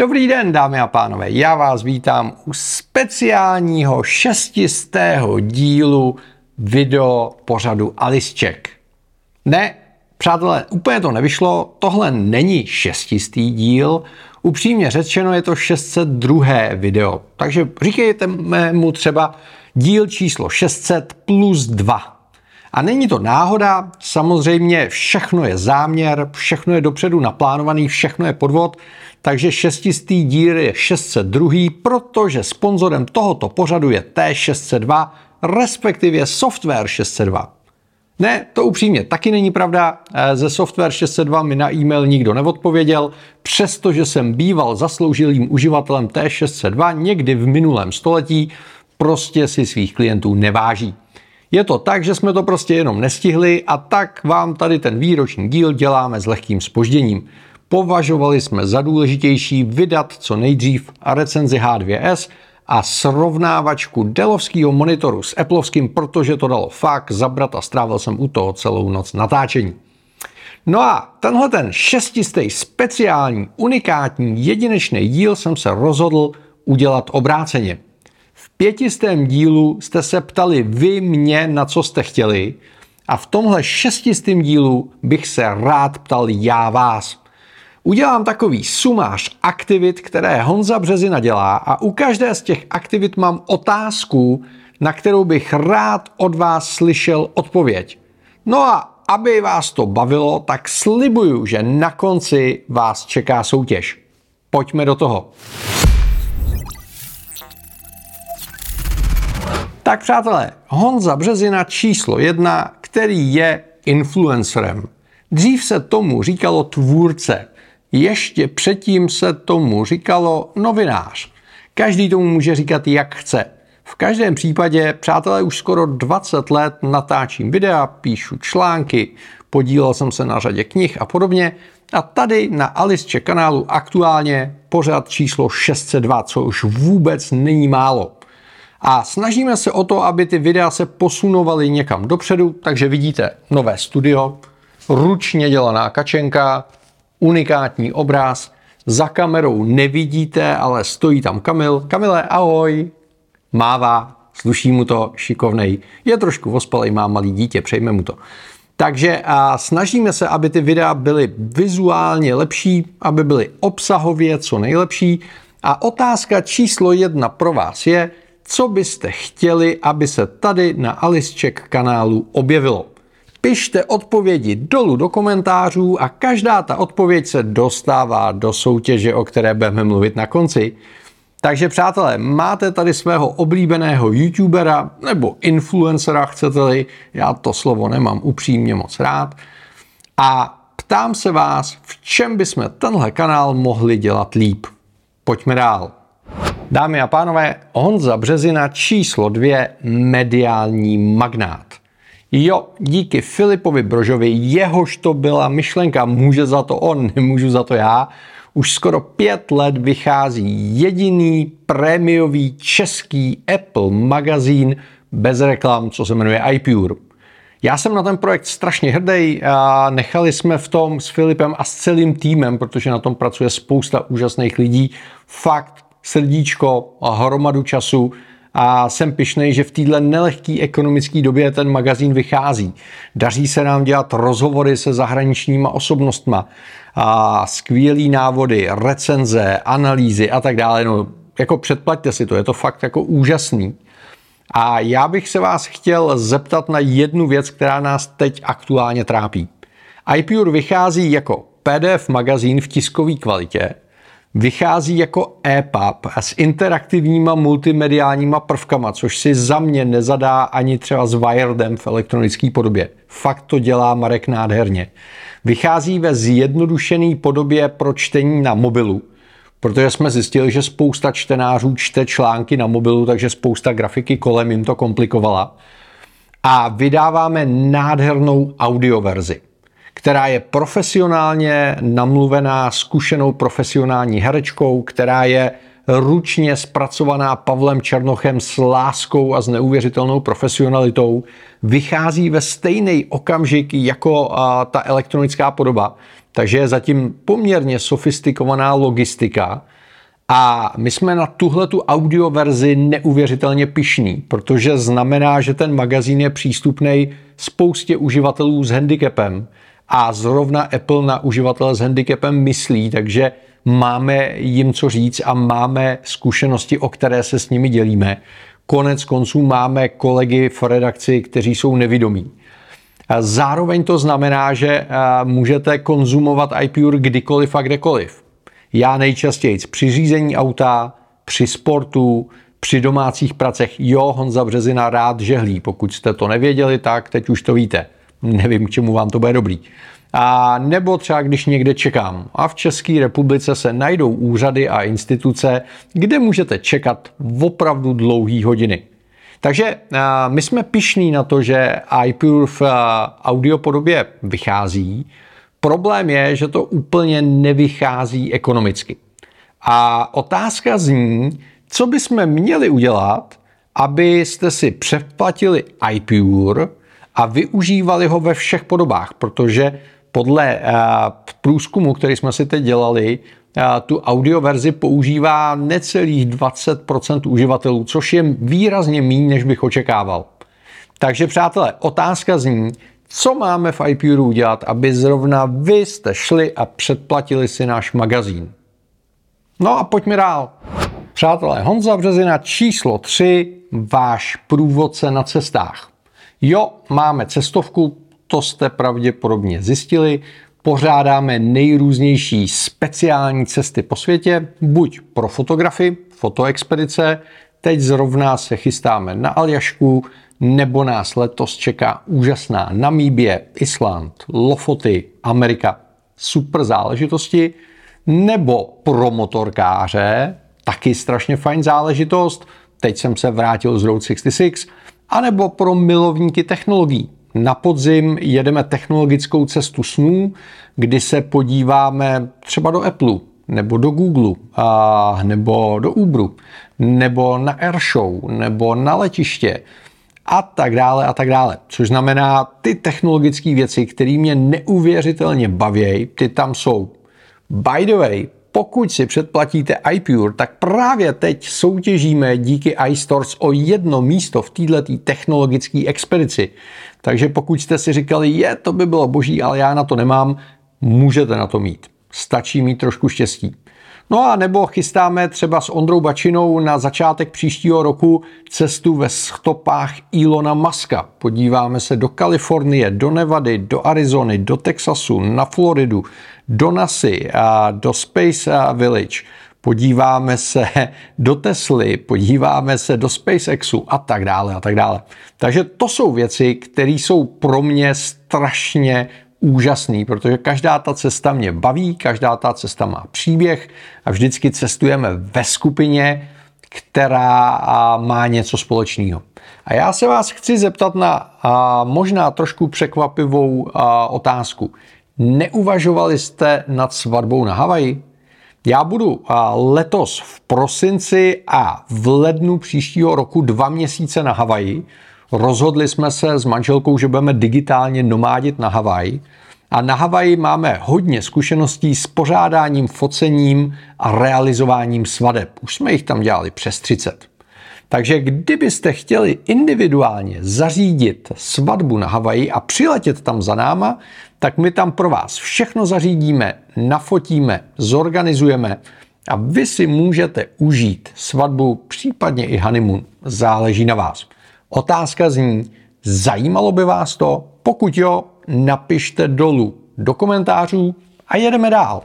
Dobrý den, dámy a pánové, já vás vítám u speciálního šestistého dílu video pořadu Alisček. Ne, přátelé, úplně to nevyšlo, tohle není šestistý díl, upřímně řečeno je to 602. video, takže říkejte mu třeba díl číslo 600 plus 2. A není to náhoda, samozřejmě všechno je záměr, všechno je dopředu naplánovaný, všechno je podvod, takže šestistý díl je 602, protože sponzorem tohoto pořadu je T602, respektive Software 602. Ne, to upřímně taky není pravda. Eh, ze Software 602 mi na e-mail nikdo neodpověděl, přestože jsem býval zasloužilým uživatelem T602 někdy v minulém století, prostě si svých klientů neváží. Je to tak, že jsme to prostě jenom nestihli a tak vám tady ten výroční díl děláme s lehkým spožděním. Považovali jsme za důležitější vydat co nejdřív recenzi H2S a srovnávačku Dellovského monitoru s Appleovským, protože to dalo fakt zabrat a strávil jsem u toho celou noc natáčení. No a tenhle ten šestistý speciální, unikátní, jedinečný díl jsem se rozhodl udělat obráceně. Pětistém dílu jste se ptali vy mě, na co jste chtěli a v tomhle šestistém dílu bych se rád ptal já vás. Udělám takový sumář aktivit, které Honza Březina dělá a u každé z těch aktivit mám otázku, na kterou bych rád od vás slyšel odpověď. No a aby vás to bavilo, tak slibuju, že na konci vás čeká soutěž. Pojďme do toho. Tak přátelé, Honza Březina číslo jedna, který je influencerem. Dřív se tomu říkalo tvůrce, ještě předtím se tomu říkalo novinář. Každý tomu může říkat, jak chce. V každém případě, přátelé, už skoro 20 let natáčím videa, píšu články, podílel jsem se na řadě knih a podobně. A tady na Alisče kanálu aktuálně pořad číslo 602, co už vůbec není málo. A snažíme se o to, aby ty videa se posunovaly někam dopředu, takže vidíte nové studio, ručně dělaná kačenka, unikátní obraz. Za kamerou nevidíte, ale stojí tam Kamil. Kamile, ahoj. Mává, sluší mu to, šikovnej. Je trošku ospalej, má malý dítě, přejme mu to. Takže a snažíme se, aby ty videa byly vizuálně lepší, aby byly obsahově co nejlepší. A otázka číslo jedna pro vás je, co byste chtěli, aby se tady na Alisček kanálu objevilo pište odpovědi dolů do komentářů a každá ta odpověď se dostává do soutěže, o které budeme mluvit na konci. Takže přátelé, máte tady svého oblíbeného youtubera nebo influencera, chcete-li, já to slovo nemám upřímně moc rád. A ptám se vás, v čem bychom tenhle kanál mohli dělat líp. Pojďme dál. Dámy a pánové, Honza Březina číslo dvě, mediální magnát. Jo, díky Filipovi Brožovi, jehož to byla myšlenka, může za to on, nemůžu za to já, už skoro pět let vychází jediný prémiový český Apple magazín bez reklam, co se jmenuje iPure. Já jsem na ten projekt strašně hrdý a nechali jsme v tom s Filipem a s celým týmem, protože na tom pracuje spousta úžasných lidí, fakt srdíčko a hromadu času a jsem pišnej, že v této nelehké ekonomické době ten magazín vychází. Daří se nám dělat rozhovory se zahraničníma osobnostma, a skvělý návody, recenze, analýzy a tak dále. No, jako předplaťte si to, je to fakt jako úžasný. A já bych se vás chtěl zeptat na jednu věc, která nás teď aktuálně trápí. iPure vychází jako PDF magazín v tiskové kvalitě, vychází jako EPUB s interaktivníma multimediálníma prvkama, což si za mě nezadá ani třeba s Wiredem v elektronické podobě. Fakt to dělá Marek nádherně. Vychází ve zjednodušené podobě pro čtení na mobilu, protože jsme zjistili, že spousta čtenářů čte články na mobilu, takže spousta grafiky kolem jim to komplikovala. A vydáváme nádhernou audioverzi která je profesionálně namluvená zkušenou profesionální herečkou, která je ručně zpracovaná Pavlem Černochem s láskou a s neuvěřitelnou profesionalitou, vychází ve stejný okamžik jako ta elektronická podoba. Takže je zatím poměrně sofistikovaná logistika A my jsme na tuhle tu audioverzi neuvěřitelně pišní, protože znamená, že ten magazín je přístupný spoustě uživatelů s handicapem. A zrovna Apple na uživatele s handicapem myslí, takže máme jim co říct a máme zkušenosti, o které se s nimi dělíme. Konec konců máme kolegy v redakci, kteří jsou nevidomí. Zároveň to znamená, že můžete konzumovat iPure kdykoliv a kdekoliv. Já nejčastěji při řízení auta, při sportu, při domácích pracech. Jo, Honza Březina rád žehlí. Pokud jste to nevěděli, tak teď už to víte. Nevím, k čemu vám to bude dobrý. A nebo třeba když někde čekám. A v České republice se najdou úřady a instituce, kde můžete čekat opravdu dlouhý hodiny. Takže my jsme pišní na to, že iPure v audiopodobě vychází. Problém je, že to úplně nevychází ekonomicky. A otázka zní, co bychom měli udělat, abyste si předplatili iPure a využívali ho ve všech podobách, protože podle průzkumu, který jsme si teď dělali, tu audioverzi používá necelých 20% uživatelů, což je výrazně méně, než bych očekával. Takže přátelé, otázka zní, co máme v iPure udělat, aby zrovna vy jste šli a předplatili si náš magazín. No a pojďme dál. Přátelé, Honza Březina číslo 3, váš průvodce na cestách. Jo, máme cestovku, to jste pravděpodobně zjistili pořádáme nejrůznější speciální cesty po světě, buď pro fotografy, fotoexpedice, teď zrovna se chystáme na Aljašku, nebo nás letos čeká úžasná Namíbie, Island, Lofoty, Amerika. Super záležitosti. Nebo pro motorkáře, taky strašně fajn záležitost. Teď jsem se vrátil z Road 66. A nebo pro milovníky technologií. Na podzim jedeme technologickou cestu snů, kdy se podíváme třeba do Apple, nebo do Google, a, nebo do Uberu, nebo na Airshow, nebo na letiště a tak dále a tak dále. Což znamená, ty technologické věci, které mě neuvěřitelně baví, ty tam jsou. By the way, pokud si předplatíte iPure, tak právě teď soutěžíme díky iStores o jedno místo v této technologické expedici. Takže pokud jste si říkali, je, to by bylo boží, ale já na to nemám, můžete na to mít. Stačí mít trošku štěstí. No a nebo chystáme třeba s Ondrou Bačinou na začátek příštího roku cestu ve stopách Ilona Maska. Podíváme se do Kalifornie, do Nevady, do Arizony, do Texasu, na Floridu, do Nasy, a do Space Village. Podíváme se do Tesly, podíváme se do SpaceXu a tak dále a tak dále. Takže to jsou věci, které jsou pro mě strašně úžasný, protože každá ta cesta mě baví, každá ta cesta má příběh a vždycky cestujeme ve skupině, která má něco společného. A já se vás chci zeptat na možná trošku překvapivou otázku. Neuvažovali jste nad svatbou na Havaji? Já budu letos v prosinci a v lednu příštího roku dva měsíce na Havaji. Rozhodli jsme se s manželkou, že budeme digitálně nomádit na Havaj. A na Havaji máme hodně zkušeností s pořádáním, focením a realizováním svadeb. Už jsme jich tam dělali přes 30. Takže kdybyste chtěli individuálně zařídit svatbu na Havaji a přiletět tam za náma, tak my tam pro vás všechno zařídíme, nafotíme, zorganizujeme a vy si můžete užít svatbu, případně i honeymoon. Záleží na vás. Otázka zní, zajímalo by vás to? Pokud jo, napište dolů do komentářů a jedeme dál.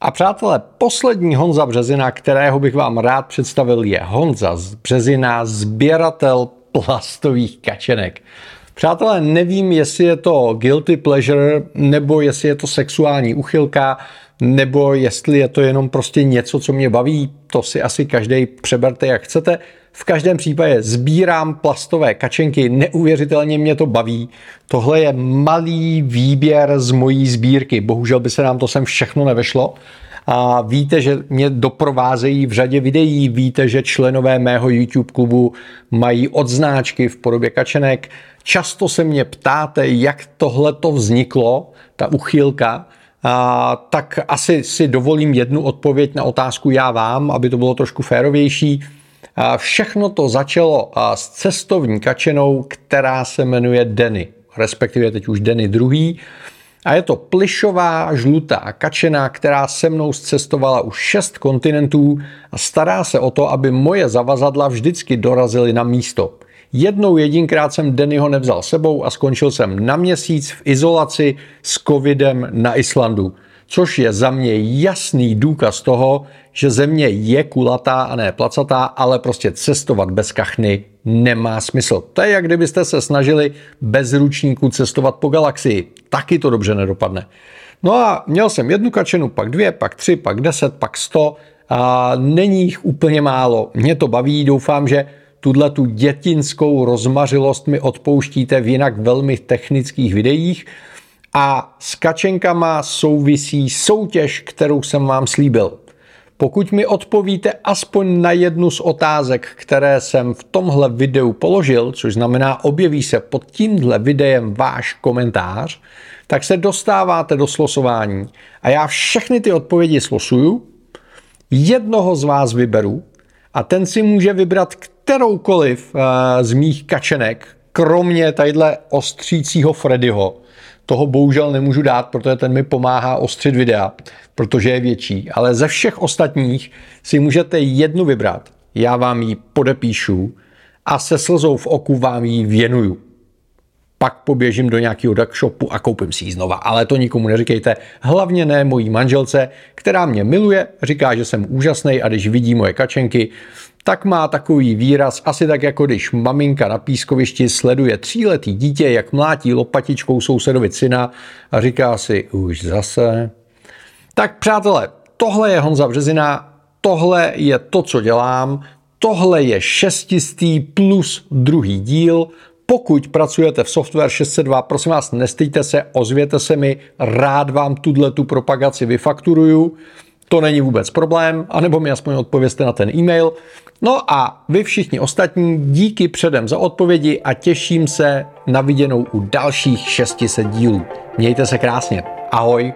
A přátelé, poslední Honza Březina, kterého bych vám rád představil, je Honza Březina, sběratel plastových kačenek. Přátelé, nevím, jestli je to guilty pleasure, nebo jestli je to sexuální uchylka, nebo jestli je to jenom prostě něco, co mě baví, to si asi každý přeberte, jak chcete. V každém případě sbírám plastové kačenky, neuvěřitelně mě to baví. Tohle je malý výběr z mojí sbírky. Bohužel by se nám to sem všechno nevešlo. A víte, že mě doprovázejí v řadě videí, víte, že členové mého YouTube klubu mají odznáčky v podobě kačenek. Často se mě ptáte, jak tohle to vzniklo, ta uchylka, a, tak asi si dovolím jednu odpověď na otázku já vám, aby to bylo trošku férovější. Všechno to začalo s cestovní kačenou, která se jmenuje Denny, respektive teď už Denny druhý. A je to plišová, žlutá kačena, která se mnou cestovala už šest kontinentů a stará se o to, aby moje zavazadla vždycky dorazily na místo. Jednou jedinkrát jsem Dennyho nevzal sebou a skončil jsem na měsíc v izolaci s covidem na Islandu. Což je za mě jasný důkaz toho, že země je kulatá a ne placatá, ale prostě cestovat bez kachny nemá smysl. To je, jak kdybyste se snažili bez ručníků cestovat po galaxii. Taky to dobře nedopadne. No a měl jsem jednu kačenu, pak dvě, pak tři, pak deset, pak sto. A není jich úplně málo. Mě to baví, doufám, že tuhle tu dětinskou rozmařilost mi odpouštíte v jinak velmi technických videích. A s kačenkama souvisí soutěž, kterou jsem vám slíbil. Pokud mi odpovíte aspoň na jednu z otázek, které jsem v tomhle videu položil, což znamená objeví se pod tímhle videem váš komentář, tak se dostáváte do slosování. A já všechny ty odpovědi slosuju, jednoho z vás vyberu a ten si může vybrat kteroukoliv uh, z mých kačenek, kromě tadyhle ostřícího Freddyho. Toho bohužel nemůžu dát, protože ten mi pomáhá ostřit videa, protože je větší. Ale ze všech ostatních si můžete jednu vybrat. Já vám ji podepíšu a se slzou v oku vám ji věnuju pak poběžím do nějakého duck shopu a koupím si ji znova. Ale to nikomu neříkejte, hlavně ne mojí manželce, která mě miluje, říká, že jsem úžasný a když vidí moje kačenky, tak má takový výraz, asi tak jako když maminka na pískovišti sleduje tříletý dítě, jak mlátí lopatičkou sousedovi syna a říká si, už zase. Tak přátelé, tohle je Honza Březina, tohle je to, co dělám, tohle je šestistý plus druhý díl, pokud pracujete v Software 602, prosím vás, nestýďte se, ozvěte se mi, rád vám tuhle tu propagaci vyfakturuju, to není vůbec problém, anebo mi aspoň odpověste na ten e-mail. No a vy všichni ostatní, díky předem za odpovědi a těším se na viděnou u dalších 600 dílů. Mějte se krásně. Ahoj.